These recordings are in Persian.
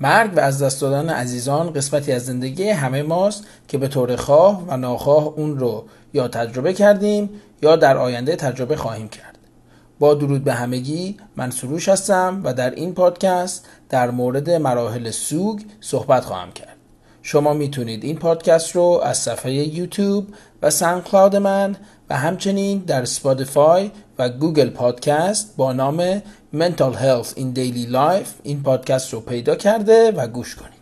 مرگ و از دست دادن عزیزان قسمتی از زندگی همه ماست که به طور خواه و ناخواه اون رو یا تجربه کردیم یا در آینده تجربه خواهیم کرد. با درود به همگی من سروش هستم و در این پادکست در مورد مراحل سوگ صحبت خواهم کرد. شما می‌تونید این پادکست رو از صفحه یوتیوب و SoundCloud من و همچنین در Spotify و Google Podcast با نام Mental Health in Daily Life این پادکست رو پیدا کرده و گوش کنید.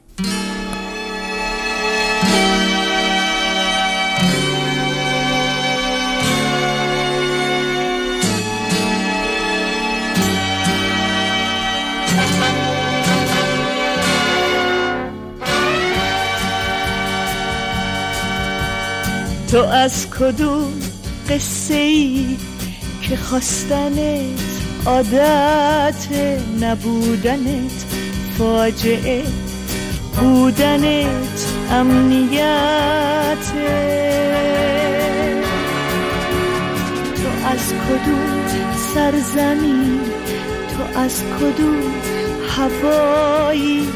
تو از کدوم قصه ای که خواستنت عادت نبودنت فاجعه بودنت امنیت. تو از کدوم سرزمین تو از کدوم هوایی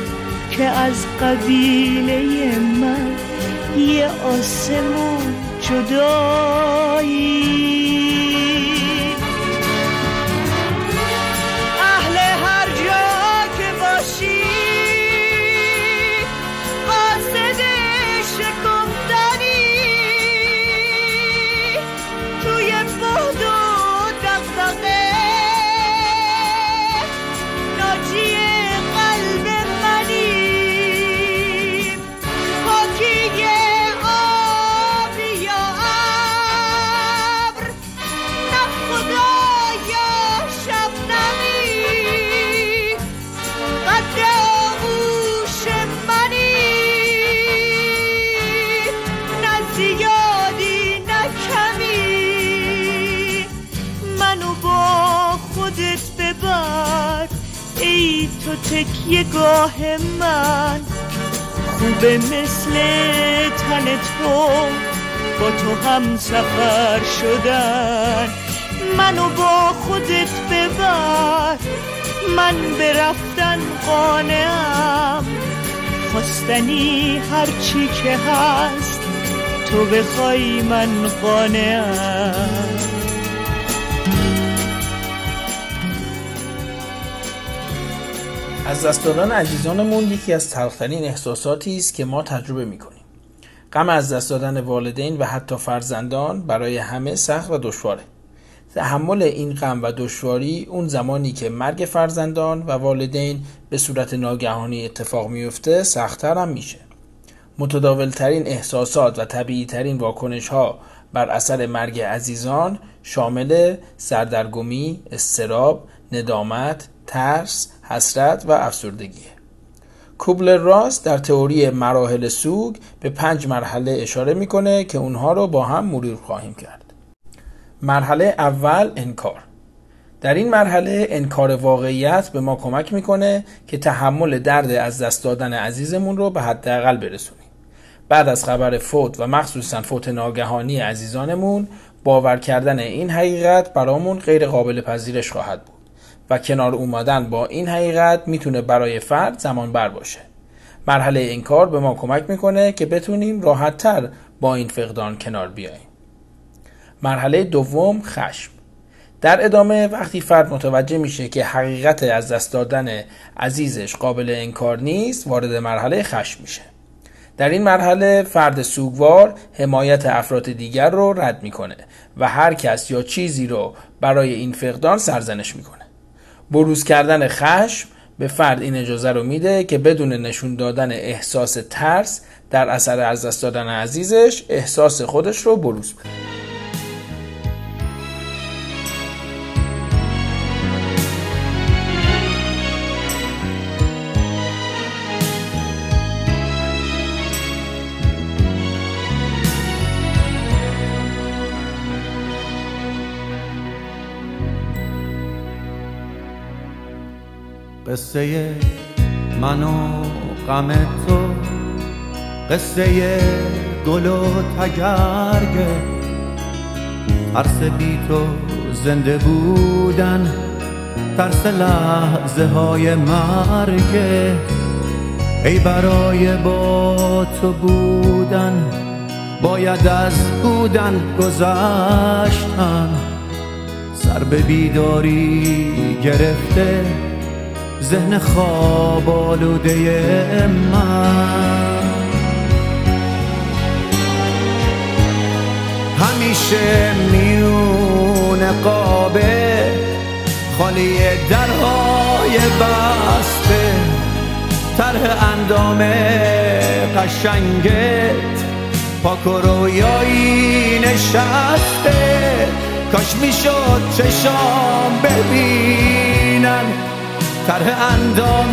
که از قبیله من یه آسمون جدایی؟ تکیه گاه من خوبه مثل تن تو با تو هم سفر شدن. منو با خودت ببر من برفتن قانعم. خواستنی هرچی که هست تو بخوای من قانعم. از دست دادن عزیزانمون یکی از تلخترین احساساتی است که ما تجربه می‌کنیم. غم از دست دادن والدین و حتی فرزندان برای همه سخت و دشواره. تحمل این غم و دشواری اون زمانی که مرگ فرزندان و والدین به صورت ناگهانی اتفاق میفته سختتر هم میشه. متداولترین احساسات و طبیعی ترین واکنش ها بر اثر مرگ عزیزان شامل سردرگمی، استراب، ندامت، ترس، حسرت و افسردگی. کوبلر راس در تئوری مراحل سوگ به پنج مرحله اشاره می‌کنه که اونها رو با هم مرور خواهیم کرد. مرحله اول انکار. در این مرحله انکار واقعیت به ما کمک می‌کنه که تحمل درد از دست دادن عزیزمون رو به حداقل برسونیم. بعد از خبر فوت و مخصوصا فوت ناگهانی عزیزانمون باور کردن این حقیقت برامون غیر قابل پذیرش خواهد بود. و کنار اومدن با این حقیقت می‌تونه برای فرد زمان بر باشه. مرحله انکار به ما کمک می‌کنه که بتونیم راحتتر با این فقدان کنار بیاییم. مرحله دوم خشم. در ادامه وقتی فرد متوجه میشه که حقیقت از دست دادن عزیزش قابل انکار نیست وارد مرحله خشم میشه. در این مرحله فرد سوگوار حمایت افراد دیگر رو رد می‌کنه و هر کس یا چیزی رو برای این فقدان سرزنش می‌کنه. بروز کردن خشم به فرد این اجازه رو میده که بدون نشون دادن احساس ترس در اثر از دست دادن عزیزش احساس خودش رو بروز بده قصه من و غم تو قصه گل و تگرگه ترس بی تو زنده بودن ترس لحظه های مرگه ای برای با تو بودن باید از بودن گذشتن. سر به بیداری گرفته ذهن خواب آلوده من. همیشه میون قابه خالی درهای بسته. طرح اندام قشنگت پاک و رویایی نشسته. کاش می‌شد چشام ببینن. طرح اندام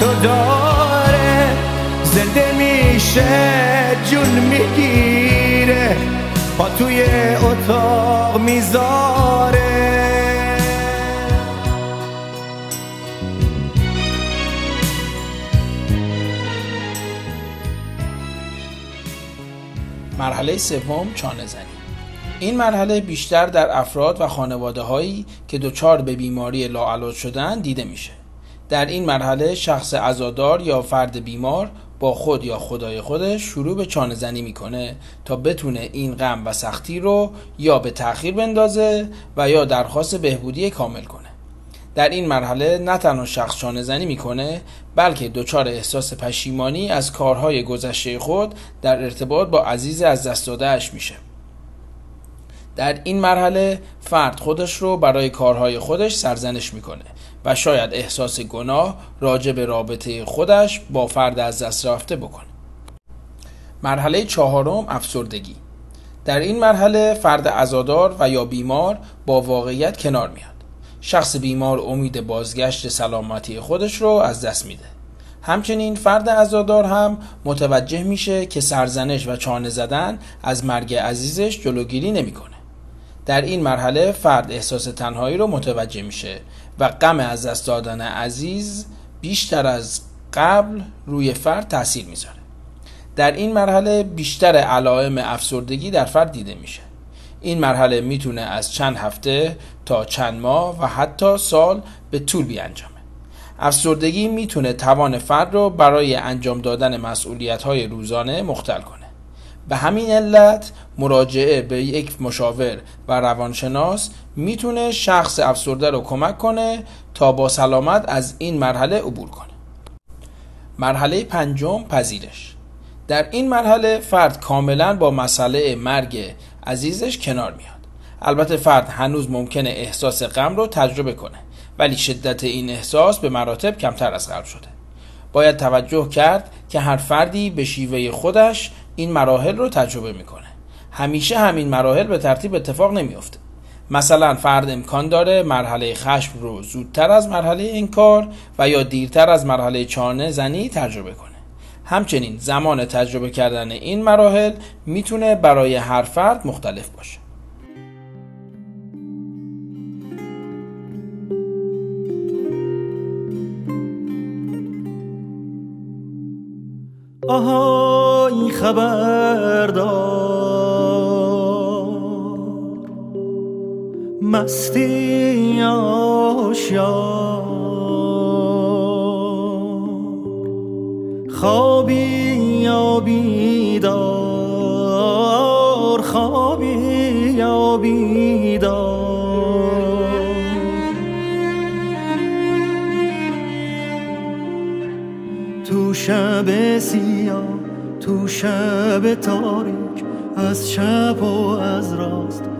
تو داره. زنده میشه جون می‌گیره. پا توی اتاق می‌ذاره. مرحله سوم چانه زنی. این مرحله بیشتر در افراد و خانواده هایی که دچار به بیماری لاعلاج شدن دیده میشه. در این مرحله شخص عزادار یا فرد بیمار با خود یا خدای خودش شروع به چانه زنی می‌کنه تا بتونه این غم و سختی رو یا به تأخیر بندازه و یا درخواست بهبودی کامل کنه. در این مرحله نه تنها شخص چانه زنی می‌کنه بلکه دچار احساس پشیمانی از کارهای گذشته خود در ارتباط با عزیز از دست دادهش میشه. در این مرحله فرد خودش رو برای کارهای خودش سرزنش می‌کنه و شاید احساس گناه راجع به رابطه خودش با فرد از دست رفته بکنه. مرحله چهارم افسردگی. در این مرحله فرد ازادار و یا بیمار با واقعیت کنار میاد. شخص بیمار امید بازگشت سلامتی خودش رو از دست میده. همچنین فرد ازادار هم متوجه میشه که سرزنش و چانه زدن از مرگ عزیزش جلوگیری نمی‌کنه. در این مرحله فرد احساس تنهایی رو متوجه میشه و غم از دست دادن عزیز بیشتر از قبل روی فرد تاثیر می‌ذاره. در این مرحله بیشتر علائم افسردگی در فرد دیده میشه. این مرحله می‌تونه از چند هفته تا چند ماه و حتی سال به طول بیانجامه افسردگی می‌تونه توان فرد رو برای انجام دادن مسئولیت های روزانه مختل کنه به همین علت مراجعه به یک مشاور و روانشناس می‌تونه شخص افسرده رو کمک کنه تا با سلامت از این مرحله عبور کنه. مرحله پنجم پذیرش. در این مرحله فرد کاملا با مسئله مرگ عزیزش کنار میاد. البته فرد هنوز ممکنه احساس غم رو تجربه کنه ولی شدت این احساس به مراتب کمتر از قبل شده. باید توجه کرد که هر فردی به شیوه خودش این مراحل رو تجربه می‌کنه. همیشه همین مراحل به ترتیب اتفاق نمیافته. مثلا فرد امکان داره مرحله خشم رو زودتر از مرحله انکار و یا دیرتر از مرحله چانه زنی تجربه کنه. همچنین زمان تجربه کردن این مراحل می‌تونه برای هر فرد مختلف باشه. آهای خبردار مستی آشیار خوابی یا بیدار خوابی یا تو شب سیاه تو شب تاریک از شب و از راست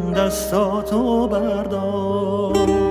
دستاتو بردار.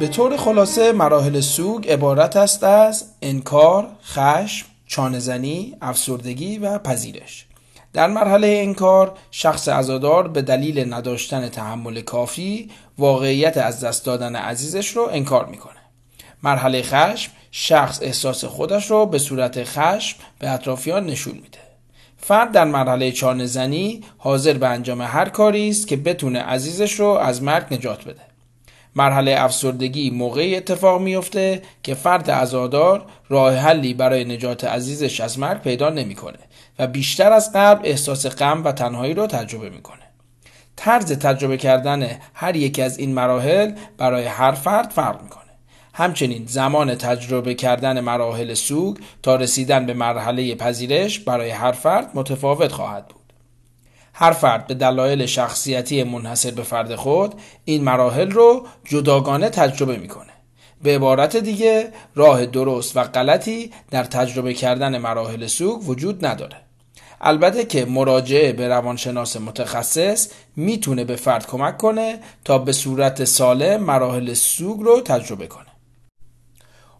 به طور خلاصه مراحل سوگ عبارت است از انکار، خشم، چانهزنی، افسردگی و پذیرش. در مرحله انکار شخص عزادار به دلیل نداشتن تحمل کافی واقعیت از دست دادن عزیزش رو انکار می‌کنه. مرحله خشم شخص احساس خودش رو به صورت خشم به اطرافیان نشون میده. فرد در مرحله چانه زنی حاضر به انجام هر کاری است که بتونه عزیزش رو از مرگ نجات بده. مرحله افسردگی موقعی اتفاق میفته که فرد عزادار راه حلی برای نجات عزیزش از مرگ پیدا نمی‌کنه و بیشتر از قبل احساس غم و تنهایی رو تجربه می‌کنه. طرز تجربه کردن هر یکی از این مراحل برای هر فرد فرق می‌کنه. همچنین زمان تجربه کردن مراحل سوگ تا رسیدن به مرحله پذیرش برای هر فرد متفاوت خواهد بود. هر فرد به دلایل شخصیتی منحصر به فرد خود این مراحل رو جداگانه تجربه می‌کنه. به عبارت دیگه راه درست و غلطی در تجربه کردن مراحل سوگ وجود نداره. البته که مراجعه به روانشناس متخصص می‌تونه به فرد کمک کنه تا به صورت سالم مراحل سوگ رو تجربه کنه.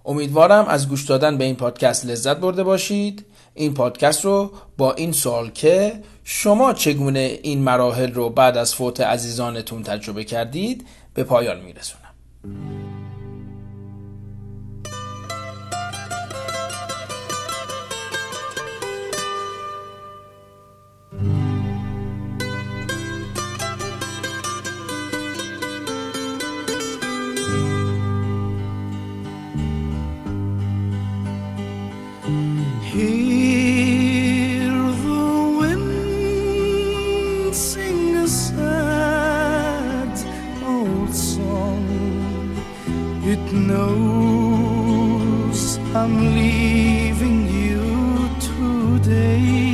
امیدوارم از گوش دادن به این پادکست لذت برده باشید. این پادکست رو با این سوال که شما چگونه این مراحل رو بعد از فوت عزیزانتون تجربه کردید به پایان میرسونم. It knows I'm leaving you today.